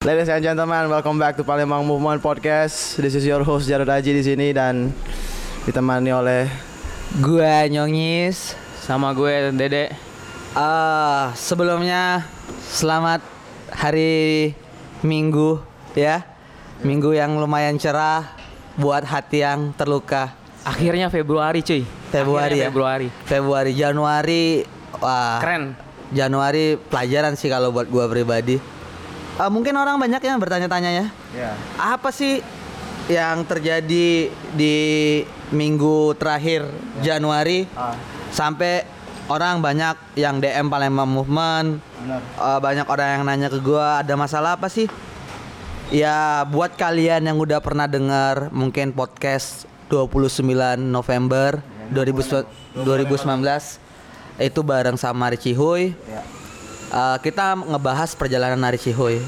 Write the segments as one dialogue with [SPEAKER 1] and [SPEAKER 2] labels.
[SPEAKER 1] Ladies and gentlemen, welcome back to Palembang Movement Podcast. This is your host Jarod Aji di sini dan ditemani oleh
[SPEAKER 2] Gue Nyongis.
[SPEAKER 3] Sama gue Dede.
[SPEAKER 2] Eh sebelumnya selamat hari Minggu ya. Minggu yang lumayan cerah buat hati yang terluka.
[SPEAKER 3] Akhirnya Februari cuy.
[SPEAKER 2] Februari
[SPEAKER 3] Akhirnya
[SPEAKER 2] ya.
[SPEAKER 3] Februari.
[SPEAKER 2] Februari, Januari wah.
[SPEAKER 3] Keren.
[SPEAKER 2] Januari pelajaran sih kalau buat gua pribadi. Eh, mungkin orang banyak yang bertanya-tanya ya.
[SPEAKER 1] ya.
[SPEAKER 2] Apa sih yang terjadi di minggu terakhir Januari
[SPEAKER 1] Ah.
[SPEAKER 2] sampai orang banyak yang DM Palembang Movement,
[SPEAKER 1] Benar.
[SPEAKER 2] eh, banyak orang yang nanya ke gua ada masalah apa sih? Ya buat kalian yang udah pernah dengar mungkin podcast 29 November 2000 2019 itu bareng sama Richie Huy.
[SPEAKER 1] Ya.
[SPEAKER 2] Eh, kita ngebahas perjalanan Richie Huy.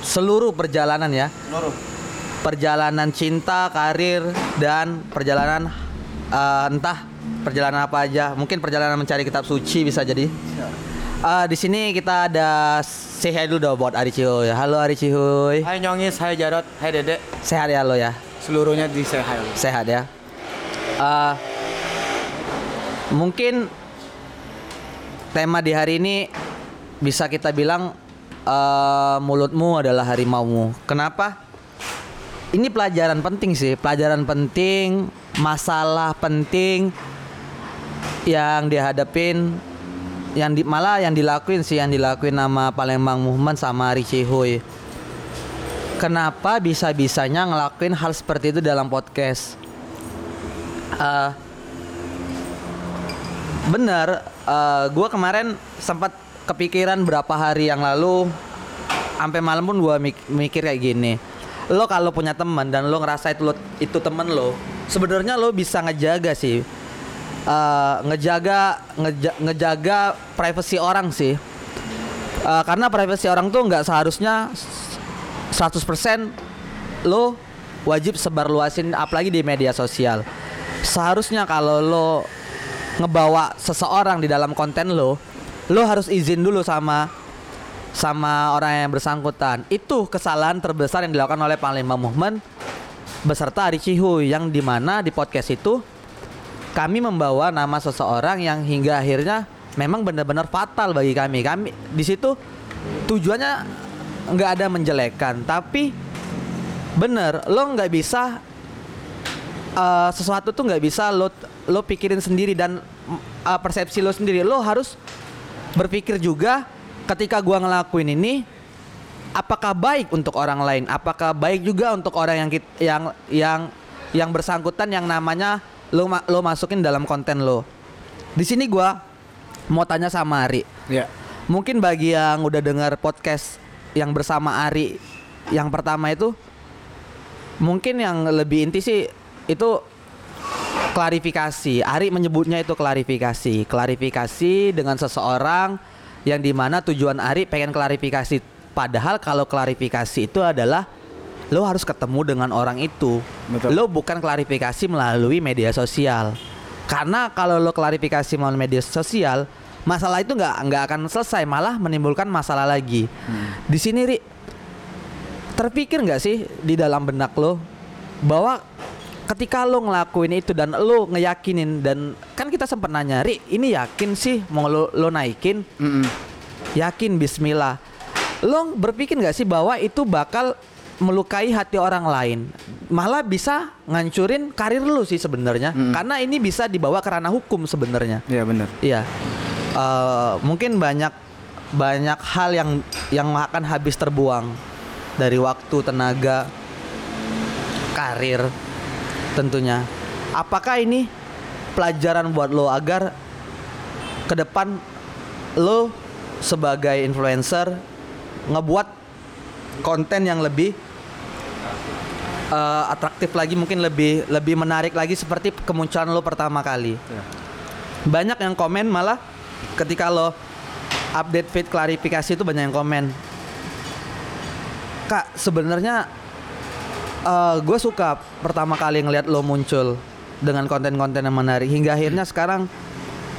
[SPEAKER 2] Seluruh perjalanan ya
[SPEAKER 1] Seluruh.
[SPEAKER 2] perjalanan cinta, karir dan perjalanan eh, entah perjalanan apa aja. Mungkin perjalanan mencari kitab suci bisa jadi. Eh, di sini kita ada say hi dulu dong buat Ari Cihoy. Halo Ari Cihoy.
[SPEAKER 1] Hai Nyongis, hai Jarot, hai Dede.
[SPEAKER 2] Sehat ya lo ya?
[SPEAKER 1] Seluruhnya di hi.
[SPEAKER 2] Sehat ya. Eh, mungkin tema di hari ini bisa kita bilang eh, mulutmu adalah harimaumu. Kenapa? Ini pelajaran penting sih, pelajaran penting, masalah penting yang dihadapin yang di, malah yang dilakuin sih yang dilakuin nama Palembang Movement sama Richie Huy. Kenapa bisa-bisanya ngelakuin hal seperti itu dalam podcast? Eh, bener, gue kemarin sempat kepikiran berapa hari yang lalu, sampai malam pun gue mikir kayak gini. Lo kalau punya teman dan lo ngerasa itu lo, itu temen lo, sebenarnya lo bisa ngejaga sih, Eh, ngejaga ngeja- ngejaga privasi orang sih. Eh, karena privasi orang tuh nggak seharusnya 100% lo wajib sebar luasin apalagi di media sosial. Seharusnya kalau lo ngebawa seseorang di dalam konten lo, lo harus izin dulu sama sama orang yang bersangkutan. Itu kesalahan terbesar yang dilakukan oleh Palembang Movement beserta Ari Cihuy yang di mana di podcast itu kami membawa nama seseorang yang hingga akhirnya memang benar-benar fatal bagi kami. Kami di situ tujuannya nggak ada menjelekkan, tapi bener lo nggak bisa eh, sesuatu tuh nggak bisa lo lo pikirin sendiri dan eh, persepsi lo sendiri. Lo harus berpikir juga ketika gua ngelakuin ini apakah baik untuk orang lain? Apakah baik juga untuk orang yang yang yang yang bersangkutan yang namanya lo ma- lo masukin dalam konten lo. Di sini gua mau tanya sama Ari.
[SPEAKER 1] Ya.
[SPEAKER 2] Mungkin bagi yang udah dengar podcast yang bersama Ari yang pertama itu mungkin yang lebih inti sih itu klarifikasi. Ari menyebutnya itu klarifikasi. Klarifikasi dengan seseorang yang di mana tujuan Ari pengen klarifikasi. Padahal kalau klarifikasi itu adalah lo harus ketemu dengan orang itu.
[SPEAKER 1] Betul.
[SPEAKER 2] Lo bukan klarifikasi melalui media sosial. Karena kalau lo klarifikasi melalui media sosial, masalah itu nggak nggak akan selesai, malah menimbulkan masalah lagi. Di sini Ri, terpikir nggak sih di dalam benak lo bahwa ketika lo ngelakuin itu dan lo ngeyakinin dan kan kita sempat nanya, Ri, ini yakin sih mau lo, lo naikin?
[SPEAKER 1] Mm-mm.
[SPEAKER 2] Yakin Bismillah. Lo berpikir nggak sih bahwa itu bakal melukai hati orang lain, malah bisa ngancurin karir lu sih sebenarnya.
[SPEAKER 1] Mm.
[SPEAKER 2] Karena ini bisa dibawa ke ranah hukum sebenarnya.
[SPEAKER 1] Iya benar.
[SPEAKER 2] Iya. Eh, mungkin banyak banyak hal yang yang akan habis terbuang dari waktu, tenaga, karir tentunya. Apakah ini pelajaran buat lo agar ke depan lo sebagai influencer ngebuat konten yang lebih eh, atraktif lagi mungkin lebih lebih menarik lagi seperti kemunculan lo pertama kali? Banyak yang komen malah ketika lo update feed klarifikasi itu banyak yang komen. Kak sebenarnya gue suka pertama kali ngeliat lo muncul dengan konten-konten yang menarik hingga akhirnya sekarang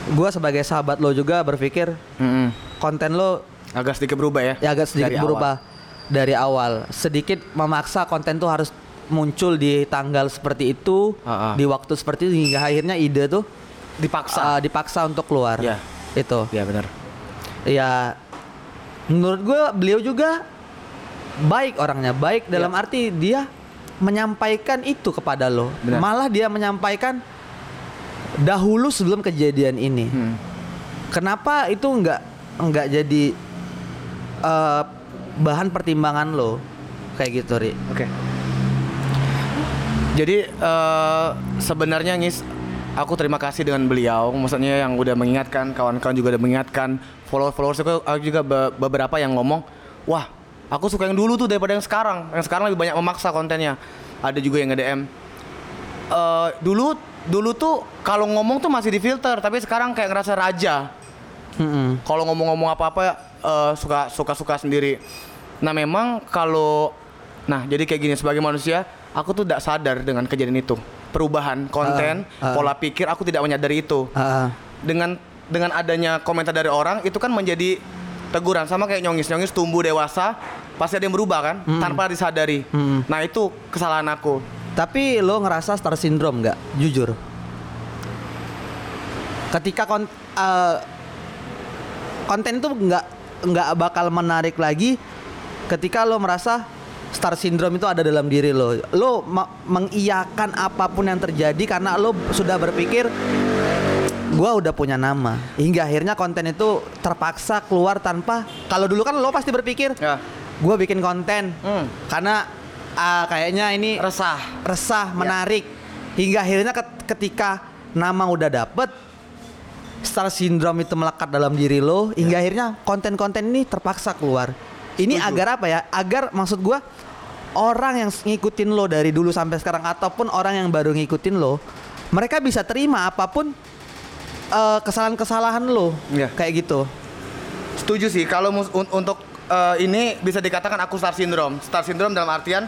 [SPEAKER 2] gue sebagai sahabat lo juga berpikir
[SPEAKER 1] Mm-mm.
[SPEAKER 2] konten lo
[SPEAKER 1] Agak sedikit berubah ya.
[SPEAKER 2] ya agak sedikit
[SPEAKER 1] Dari
[SPEAKER 2] berubah dari awal sedikit memaksa konten tuh harus muncul di tanggal seperti itu
[SPEAKER 4] ah.
[SPEAKER 2] di waktu seperti itu hingga akhirnya ide tuh
[SPEAKER 4] Dipaksa.
[SPEAKER 2] uh, dipaksa untuk keluar
[SPEAKER 4] Ya.
[SPEAKER 2] itu
[SPEAKER 4] Ya benar.
[SPEAKER 2] ya menurut gue beliau juga baik orangnya baik dalam arti dia menyampaikan itu kepada lo
[SPEAKER 4] Benar.
[SPEAKER 2] malah dia menyampaikan dahulu sebelum kejadian ini
[SPEAKER 4] Hmm.
[SPEAKER 2] kenapa itu nggak nggak jadi eh, bahan pertimbangan lo kayak gitu ri
[SPEAKER 4] Oke. Jadi eh, sebenarnya Ngis aku terima kasih dengan beliau maksudnya yang udah mengingatkan kawan-kawan juga udah mengingatkan follower-followers aku, aku juga be- beberapa yang ngomong wah aku suka yang dulu tuh daripada yang sekarang yang sekarang lebih banyak memaksa kontennya ada juga yang nge-DM Eh, dulu dulu tuh kalau ngomong tuh masih difilter tapi sekarang kayak ngerasa raja
[SPEAKER 2] Mm-mm.
[SPEAKER 4] kalau ngomong-ngomong apa-apa eh, suka suka-suka sendiri. Nah memang kalau nah jadi kayak gini sebagai manusia aku tuh tidak sadar dengan kejadian itu perubahan konten
[SPEAKER 2] Ah, ah.
[SPEAKER 4] pola pikir aku tidak menyadari itu
[SPEAKER 2] ah.
[SPEAKER 4] dengan dengan adanya komentar dari orang itu kan menjadi teguran sama kayak nyongis nyongis tumbuh dewasa pasti ada yang berubah kan tanpa disadari.
[SPEAKER 2] Mm.
[SPEAKER 4] Nah itu kesalahan aku.
[SPEAKER 2] Tapi lo ngerasa star syndrome nggak? Jujur. Ketika kon eh, konten itu nggak nggak bakal menarik lagi ketika lo merasa star syndrome itu ada dalam diri lo. Lo mengiyakan apa pun yang terjadi karena lo sudah berpikir gua udah punya nama. Hingga akhirnya konten itu terpaksa keluar tanpa kalau dulu kan lo pasti berpikir
[SPEAKER 4] Ya.
[SPEAKER 2] gua bikin konten
[SPEAKER 4] Hmm.
[SPEAKER 2] karena ah, kayaknya ini
[SPEAKER 4] Resah.
[SPEAKER 2] resah, menarik. Hingga akhirnya ket- ketika nama udah dapet star syndrome itu melekat dalam diri lo, hingga akhirnya konten-konten ini terpaksa keluar. Ini agar apa ya? Agar maksud gua orang yang ngikutin lo dari dulu sampai sekarang ataupun orang yang baru ngikutin lo, mereka bisa terima apa pun eh, kesalahan-kesalahan lo.
[SPEAKER 4] Iya.
[SPEAKER 2] Kayak gitu.
[SPEAKER 4] Setuju sih kalau mus- un- untuk eh, ini bisa dikatakan aku star syndrome. Star syndrome dalam artian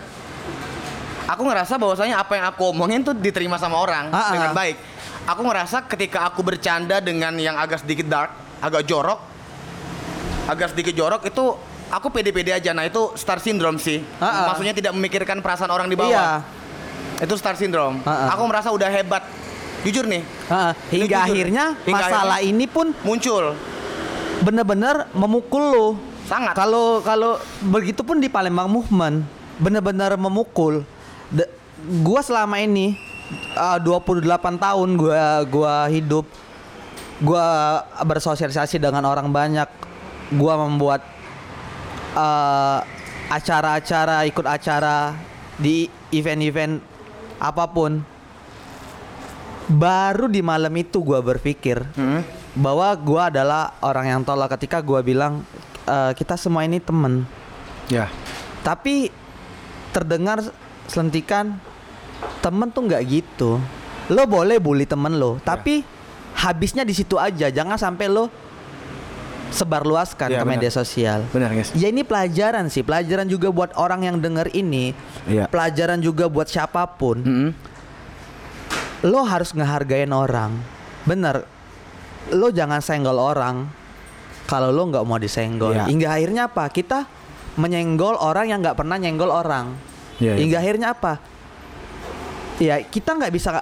[SPEAKER 4] aku ngerasa bahwasanya apa yang aku omongin tuh diterima sama orang
[SPEAKER 2] Ah, ah.
[SPEAKER 4] dengan baik. Aku ngerasa ketika aku bercanda dengan yang agak sedikit dark, agak jorok, agak sedikit jorok itu aku pede-pede aja. Nah itu star syndrome sih.
[SPEAKER 2] Ah, ah.
[SPEAKER 4] Maksudnya tidak memikirkan perasaan orang di bawah.
[SPEAKER 2] Iya.
[SPEAKER 4] Itu star syndrome.
[SPEAKER 2] Ah, ah.
[SPEAKER 4] Aku merasa udah hebat. Jujur nih, Ini
[SPEAKER 2] hingga
[SPEAKER 4] jujur.
[SPEAKER 2] akhirnya
[SPEAKER 4] Hingga
[SPEAKER 2] masalah ini pun
[SPEAKER 4] muncul
[SPEAKER 2] bener-bener memukul lo.
[SPEAKER 4] sangat.
[SPEAKER 2] Kalau kalau begitu pun di Palembang Movement bener-bener memukul. De- gua selama ini uh, 28 tahun gua gua hidup gua bersosialisasi dengan orang banyak. Gua membuat uh, acara-acara, ikut acara di event-event apa pun. Baru di malam itu gua berpikir
[SPEAKER 4] Hmm.
[SPEAKER 2] bahwa gua adalah orang yang tolak ketika gua bilang "Eh, kita semua ini temen
[SPEAKER 4] Ya.
[SPEAKER 2] tapi terdengar selentikan temen tuh nggak gitu lo boleh bully temen lo tapi habisnya di situ aja jangan sampai lo sebarluaskan
[SPEAKER 4] Ya,
[SPEAKER 2] ke
[SPEAKER 4] benar.
[SPEAKER 2] media sosial
[SPEAKER 4] Benar guys.
[SPEAKER 2] ya ini pelajaran sih pelajaran juga buat orang yang denger ini
[SPEAKER 4] Iya.
[SPEAKER 2] pelajaran juga buat siapa pun
[SPEAKER 4] Mm-mm.
[SPEAKER 2] Lo harus ngehargain orang. Bener. Lo jangan senggol orang kalau lo nggak mau disenggol.
[SPEAKER 4] Iya.
[SPEAKER 2] hingga akhirnya apa? Kita menyenggol orang yang nggak pernah nyenggol orang.
[SPEAKER 4] Iya, iya.
[SPEAKER 2] hingga akhirnya apa? Ya kita nggak bisa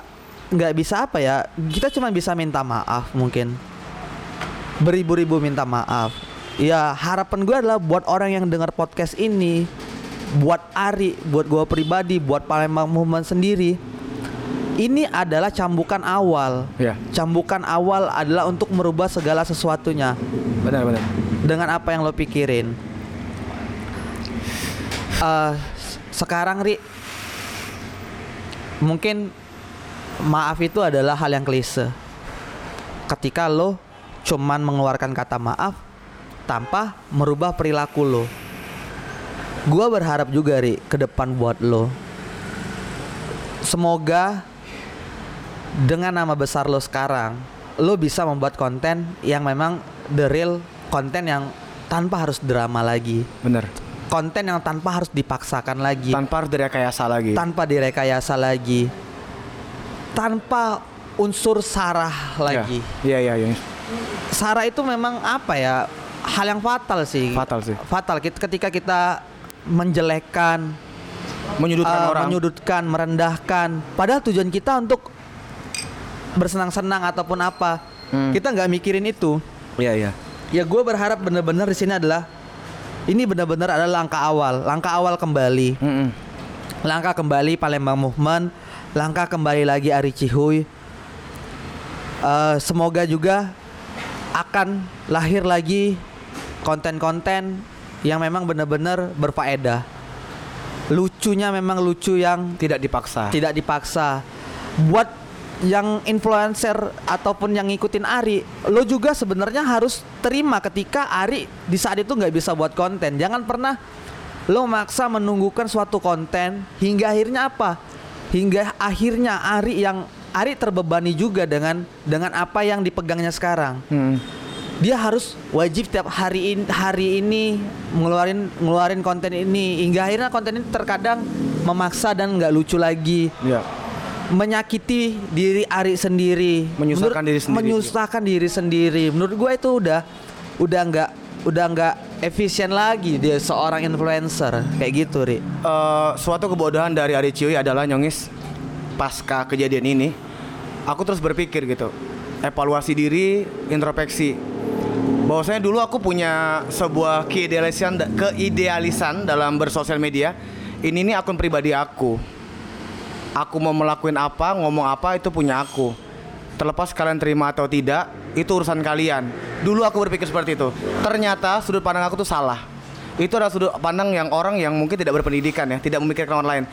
[SPEAKER 2] nggak bisa apa ya? Kita cuma bisa minta maaf mungkin. Beribu-ribu minta maaf. Ya harapan gue adalah buat orang yang dengar podcast ini buat Ari buat gue pribadi buat Palembang Movement sendiri ini adalah cambukan awal
[SPEAKER 4] Ya.
[SPEAKER 2] cambukan awal adalah untuk merubah segala sesuatunya
[SPEAKER 4] Benar benar.
[SPEAKER 2] dengan apa yang lo pikirin. S- sekarang Ri, mungkin maaf itu adalah hal yang klise. Ketika lo cuman mengeluarkan kata maaf tanpa merubah perilaku lo. Gua berharap juga Ri ke depan buat lo. Semoga dengan nama besar lo sekarang, lo bisa membuat konten yang memang the real konten yang tanpa harus drama lagi,
[SPEAKER 4] Benar.
[SPEAKER 2] konten yang tanpa harus dipaksakan lagi,
[SPEAKER 4] Tanpa harus direkayasa lagi.
[SPEAKER 2] tanpa direkayasa lagi, tanpa unsur sarah lagi.
[SPEAKER 4] Iya iya iya.
[SPEAKER 2] Sarah itu memang apa ya? Hal yang fatal sih.
[SPEAKER 4] Fatal sih.
[SPEAKER 2] Fatal ketika kita menjelekkan,
[SPEAKER 4] Menyudutkan
[SPEAKER 2] eh,
[SPEAKER 4] orang.
[SPEAKER 2] menyudutkan, merendahkan. Padahal tujuan kita untuk bersenang-senang ataupun apa.
[SPEAKER 4] Hmm.
[SPEAKER 2] Kita nggak mikirin itu.
[SPEAKER 4] Iya iya.
[SPEAKER 2] Ya gue berharap bener-bener di sini adalah ini benar-benar adalah langkah awal, langkah awal kembali,
[SPEAKER 4] Mm-mm.
[SPEAKER 2] langkah kembali Palembang Movement, langkah kembali lagi Ari Cihuy. Eh, semoga juga akan lahir lagi konten-konten yang memang benar-benar berfaedah. Lucunya memang lucu yang
[SPEAKER 4] Tidak dipaksa.
[SPEAKER 2] tidak dipaksa. Buat yang influencer ataupun yang ngikutin Ari, lo juga sebenarnya harus terima ketika Ari di saat itu nggak bisa buat konten. Jangan pernah lo maksa menunggukan suatu konten hingga akhirnya apa? Hingga akhirnya Ari yang Ari terbebani juga dengan dengan apa yang dipegangnya sekarang
[SPEAKER 4] Mm.
[SPEAKER 2] Dia harus wajib tiap hari ini hari ini ngeluarin ngeluarin konten ini. Hingga akhirnya konten ini terkadang memaksa dan nggak lucu lagi.
[SPEAKER 4] Iya.
[SPEAKER 2] menyakiti diri Ari sendiri.
[SPEAKER 4] Menyusahkan diri sendiri.
[SPEAKER 2] menyusahkan diri sendiri. Menurut gue itu udah udah nggak udah nggak efisien lagi dia seorang influencer. Kayak gitu ri.
[SPEAKER 4] Eh, suatu kebodohan dari Ari Ciwi adalah nyongis pasca kejadian ini. Aku terus berpikir gitu. Evaluasi diri introspeksi bahwasanya dulu aku punya sebuah keidealisan keidealisan dalam bersosial media. Ini nih akun pribadi aku. Aku mau melakukan apa ngomong apa itu punya aku. Terlepas kalian terima atau tidak itu urusan kalian. Dulu aku berpikir seperti itu. Ternyata sudut pandang aku tuh salah. Itu adalah sudut pandang yang orang yang mungkin tidak berpendidikan ya tidak memikirkan orang lain.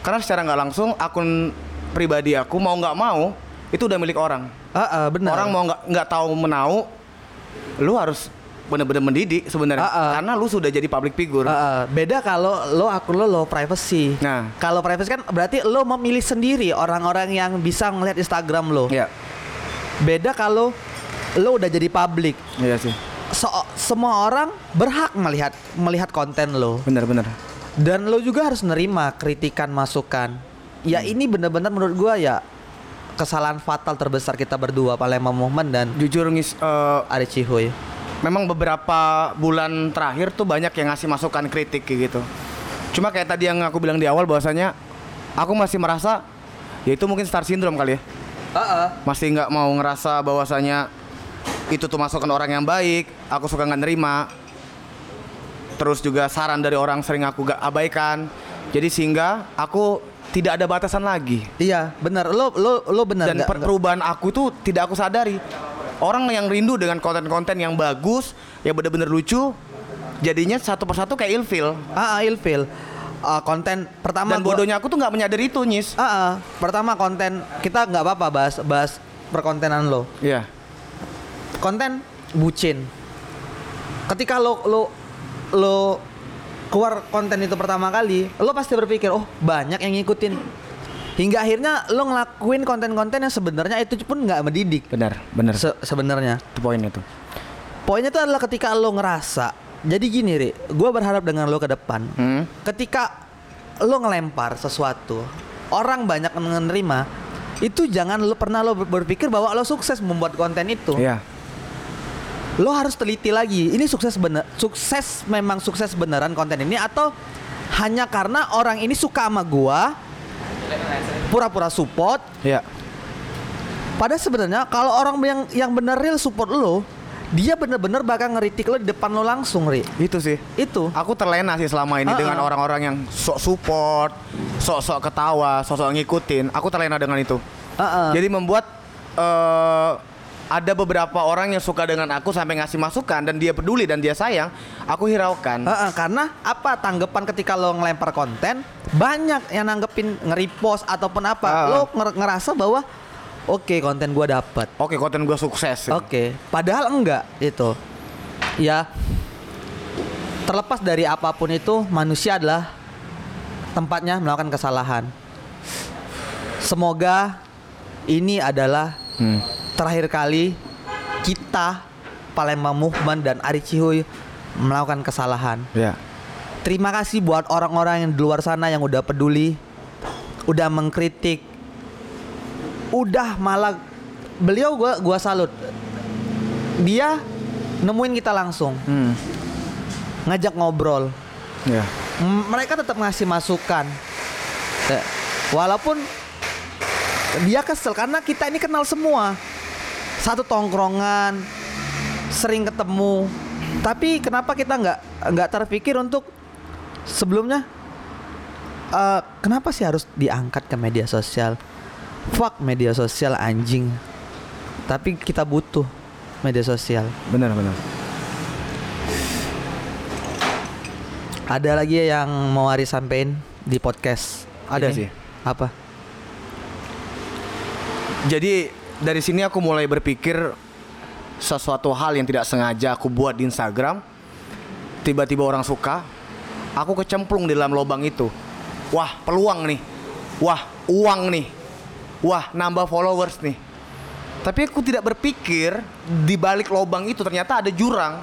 [SPEAKER 4] Karena secara nggak langsung akun pribadi aku mau nggak mau itu udah milik orang.
[SPEAKER 2] Ah, ah, benar.
[SPEAKER 4] Orang mau nggak nggak tahu menau lu harus bener-bener mendidik sebenarnya
[SPEAKER 2] Ah, ah.
[SPEAKER 4] karena lu sudah jadi public figure
[SPEAKER 2] Ah, ah. beda kalau lo akun lo lo privacy
[SPEAKER 4] Nah.
[SPEAKER 2] kalau privacy kan berarti lo memilih sendiri orang-orang yang bisa ngeliat Instagram lo
[SPEAKER 4] ya
[SPEAKER 2] Beda kalau lo udah jadi publik.
[SPEAKER 4] iya sih
[SPEAKER 2] So- semua orang berhak melihat melihat konten lo
[SPEAKER 4] bener-bener
[SPEAKER 2] dan lo juga harus nerima kritikan masukan. Ya ini bener-bener menurut gua ya kesalahan fatal terbesar kita berdua Palembang Movement dan
[SPEAKER 4] jujur ngis eh,
[SPEAKER 2] Ari Cihuy.
[SPEAKER 4] memang beberapa bulan terakhir tuh banyak yang ngasih masukan kritik kayak gitu. Cuma kayak tadi yang aku bilang di awal bahwasanya aku masih merasa ya itu mungkin star syndrome kali ya. Masih nggak mau ngerasa bahwasanya itu tuh masukan orang yang baik, aku suka nggak nerima. Terus juga saran dari orang sering aku gak abaikan. Jadi sehingga aku tidak ada batasan lagi.
[SPEAKER 2] Iya, benar. Lo lo lo benar
[SPEAKER 4] Dan
[SPEAKER 2] nggak-
[SPEAKER 4] per- perubahan aku tuh tidak aku sadari. Orang yang rindu dengan konten-konten yang bagus, yang bener-bener lucu, jadinya satu persatu kayak ilfil.
[SPEAKER 2] Ah, ah, ilfil. Ah, konten pertama
[SPEAKER 4] Dan
[SPEAKER 2] gua-
[SPEAKER 4] bodohnya aku tuh nggak menyadari itu, Nyis.
[SPEAKER 2] Ah, ah. pertama konten kita nggak apa-apa bahas bahas perkontenan lo.
[SPEAKER 4] Iya.
[SPEAKER 2] konten bucin. Ketika lo lo lo keluar konten itu pertama kali, lo pasti berpikir, oh banyak yang ngikutin. Hingga akhirnya lo ngelakuin konten-konten yang sebenarnya itu pun nggak mendidik.
[SPEAKER 4] Benar, benar.
[SPEAKER 2] Se- sebenarnya.
[SPEAKER 4] itu poinnya tuh.
[SPEAKER 2] Poinnya itu adalah ketika lo ngerasa. Jadi gini, Ri, gue berharap dengan lo ke depan.
[SPEAKER 4] Hmm?
[SPEAKER 2] Ketika lo ngelempar sesuatu, orang banyak menerima, itu jangan lo pernah lo berpikir bahwa lo sukses membuat konten itu
[SPEAKER 4] Iya.
[SPEAKER 2] Lo harus teliti lagi ini sukses bener sukses memang sukses beneran konten ini atau hanya karena orang ini suka sama gua pura-pura support
[SPEAKER 4] Iya.
[SPEAKER 2] padahal sebenarnya kalau orang yang yang bener real support lo dia bener-bener bakal ngeritik lo di depan lo langsung ri
[SPEAKER 4] Itu sih.
[SPEAKER 2] itu
[SPEAKER 4] Aku terlena sih selama ini
[SPEAKER 2] Ah,
[SPEAKER 4] dengan
[SPEAKER 2] ah.
[SPEAKER 4] orang-orang yang sok support, sok-sok ketawa, sok-sok ngikutin. Aku terlena dengan itu.
[SPEAKER 2] Heeh.
[SPEAKER 4] Jadi membuat eh ada beberapa orang yang suka dengan aku sampai ngasih masukan dan dia peduli dan dia sayang, aku hiraukan.
[SPEAKER 2] Heeh, karena apa tanggapan ketika lo ngelempar konten banyak yang nanggepin nge-repost ataupun apa
[SPEAKER 4] Ah.
[SPEAKER 2] lo nger- ngerasa bahwa oke konten gua dapat
[SPEAKER 4] Oke, konten gue sukses.
[SPEAKER 2] Oke, padahal enggak itu. Ya. Terlepas dari apa pun itu, manusia adalah tempatnya melakukan kesalahan. Semoga ini adalah
[SPEAKER 4] Hmm.
[SPEAKER 2] Terakhir kali kita Palembang Movement dan Ari Cihuy melakukan kesalahan.
[SPEAKER 4] Ya.
[SPEAKER 2] Terima kasih buat orang-orang yang di luar sana yang udah peduli, udah mengkritik, udah malah beliau gua gua salut. Dia nemuin kita langsung,
[SPEAKER 4] Hmm.
[SPEAKER 2] ngajak ngobrol.
[SPEAKER 4] Ya.
[SPEAKER 2] Mereka tetap ngasih masukan. Ya, Walaupun dia kesel karena kita ini kenal semua. Satu tongkrongan, sering ketemu. Tapi kenapa kita nggak nggak terpikir untuk sebelumnya eh, kenapa sih harus diangkat ke media sosial? Fuck media sosial anjing. Tapi kita butuh media sosial.
[SPEAKER 4] Benar benar.
[SPEAKER 2] Ada lagi yang mau Ari sampein di podcast?
[SPEAKER 4] Ada
[SPEAKER 2] ini?
[SPEAKER 4] sih.
[SPEAKER 2] Apa?
[SPEAKER 4] Jadi dari sini aku mulai berpikir sesuatu hal yang tidak sengaja aku buat di Instagram. Tiba-tiba orang suka, aku kecemplung di dalam lubang itu. Wah, peluang nih. Wah, uang nih. Wah, nambah followers nih. Tapi aku tidak berpikir di balik lubang itu ternyata ada jurang.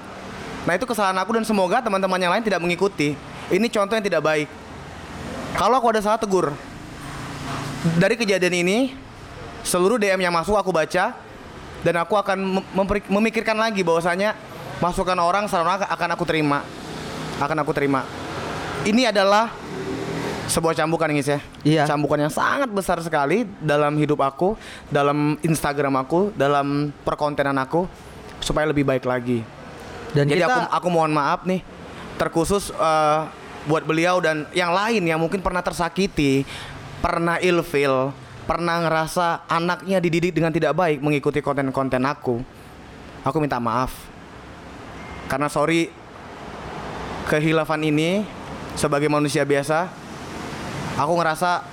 [SPEAKER 4] Nah, itu kesalahan aku dan semoga teman-teman yang lain tidak mengikuti. Ini contoh yang tidak baik. Kalau aku ada salah tegur. Dari kejadian ini, seluruh DM yang masuk aku baca dan aku akan memikirkan lagi bahwasanya masukan orang saran akan aku terima. Akan aku terima. Ini adalah sebuah cambukan guys ya.
[SPEAKER 2] Iya.
[SPEAKER 4] cambukan yang sangat besar sekali dalam hidup aku dalam Instagram aku dalam perkontenan aku supaya lebih baik lagi.
[SPEAKER 2] Dan
[SPEAKER 4] jadi
[SPEAKER 2] kita
[SPEAKER 4] aku aku mohon maaf nih terkhusus eh, buat beliau dan yang lain yang mungkin pernah tersakiti, pernah ilfil, pernah ngerasa anaknya dididik dengan tidak baik mengikuti konten-konten aku. Aku minta maaf. Karena sorry kehilafan ini sebagai manusia biasa aku ngerasa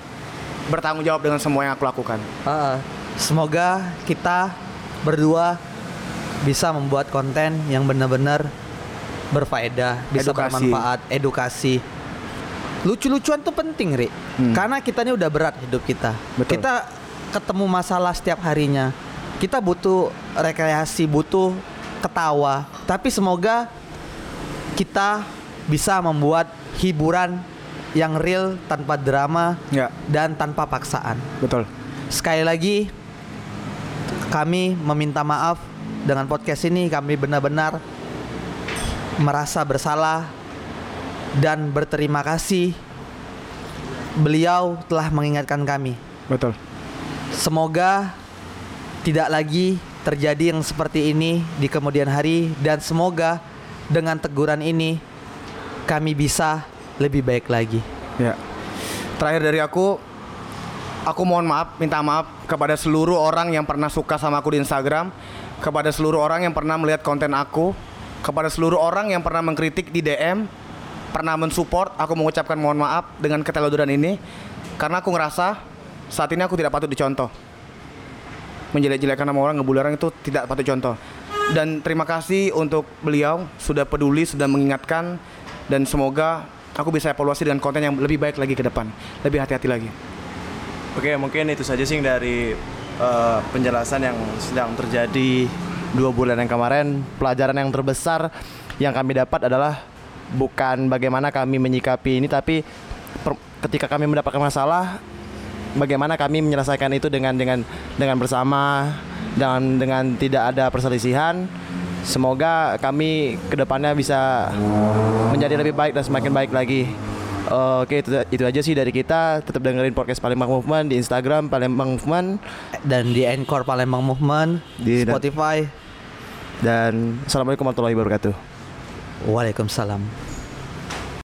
[SPEAKER 4] bertanggung jawab dengan semua yang aku lakukan.
[SPEAKER 2] Uh, semoga kita berdua bisa membuat konten yang benar-benar berfaedah, bisa
[SPEAKER 4] Edukasi.
[SPEAKER 2] bermanfaat, edukasi. Lucu-lucuan tuh penting, Ri.
[SPEAKER 4] Hmm.
[SPEAKER 2] Karena kita ini udah berat hidup kita.
[SPEAKER 4] Betul.
[SPEAKER 2] Kita ketemu masalah setiap harinya. Kita butuh rekreasi, butuh ketawa. Tapi semoga kita bisa membuat hiburan yang real tanpa drama
[SPEAKER 4] Ya,
[SPEAKER 2] dan tanpa paksaan.
[SPEAKER 4] betul.
[SPEAKER 2] Sekali lagi kami meminta maaf dengan podcast ini kami benar-benar merasa bersalah dan berterima kasih beliau telah mengingatkan kami.
[SPEAKER 4] Betul.
[SPEAKER 2] Semoga tidak lagi terjadi yang seperti ini di kemudian hari dan semoga dengan teguran ini kami bisa lebih baik lagi.
[SPEAKER 4] Ya. Terakhir dari aku, aku mohon maaf, minta maaf kepada seluruh orang yang pernah suka sama aku di Instagram, kepada seluruh orang yang pernah melihat konten aku, kepada seluruh orang yang pernah mengkritik di DM, pernah mensupport, aku mengucapkan mohon maaf dengan keteledoran ini, karena aku ngerasa saat ini aku tidak patut dicontoh. Menjelek-jelekan nama orang, ngebully orang itu tidak patut contoh. Dan terima kasih untuk beliau sudah peduli, sudah mengingatkan dan semoga aku bisa evaluasi dengan konten yang lebih baik lagi ke depan, lebih hati-hati lagi.
[SPEAKER 1] Oke, mungkin itu saja sih dari eh, penjelasan yang sedang terjadi dua bulan yang kemarin. Pelajaran yang terbesar yang kami dapat adalah bukan bagaimana kami menyikapi ini, tapi per- ketika kami mendapatkan masalah, bagaimana kami menyelesaikan itu dengan dengan dengan bersama, dengan dengan tidak ada perselisihan. Semoga kami ke depannya bisa menjadi lebih baik dan semakin baik lagi. Oke itu, itu aja sih dari kita. Tetap dengerin podcast Palembang Movement di Instagram Palembang Movement
[SPEAKER 2] Dan di Encore Palembang Movement,
[SPEAKER 1] Di-
[SPEAKER 2] Spotify.
[SPEAKER 1] dan assalamualaikum warahmatullahi wabarakatuh.
[SPEAKER 2] Waalaikumsalam.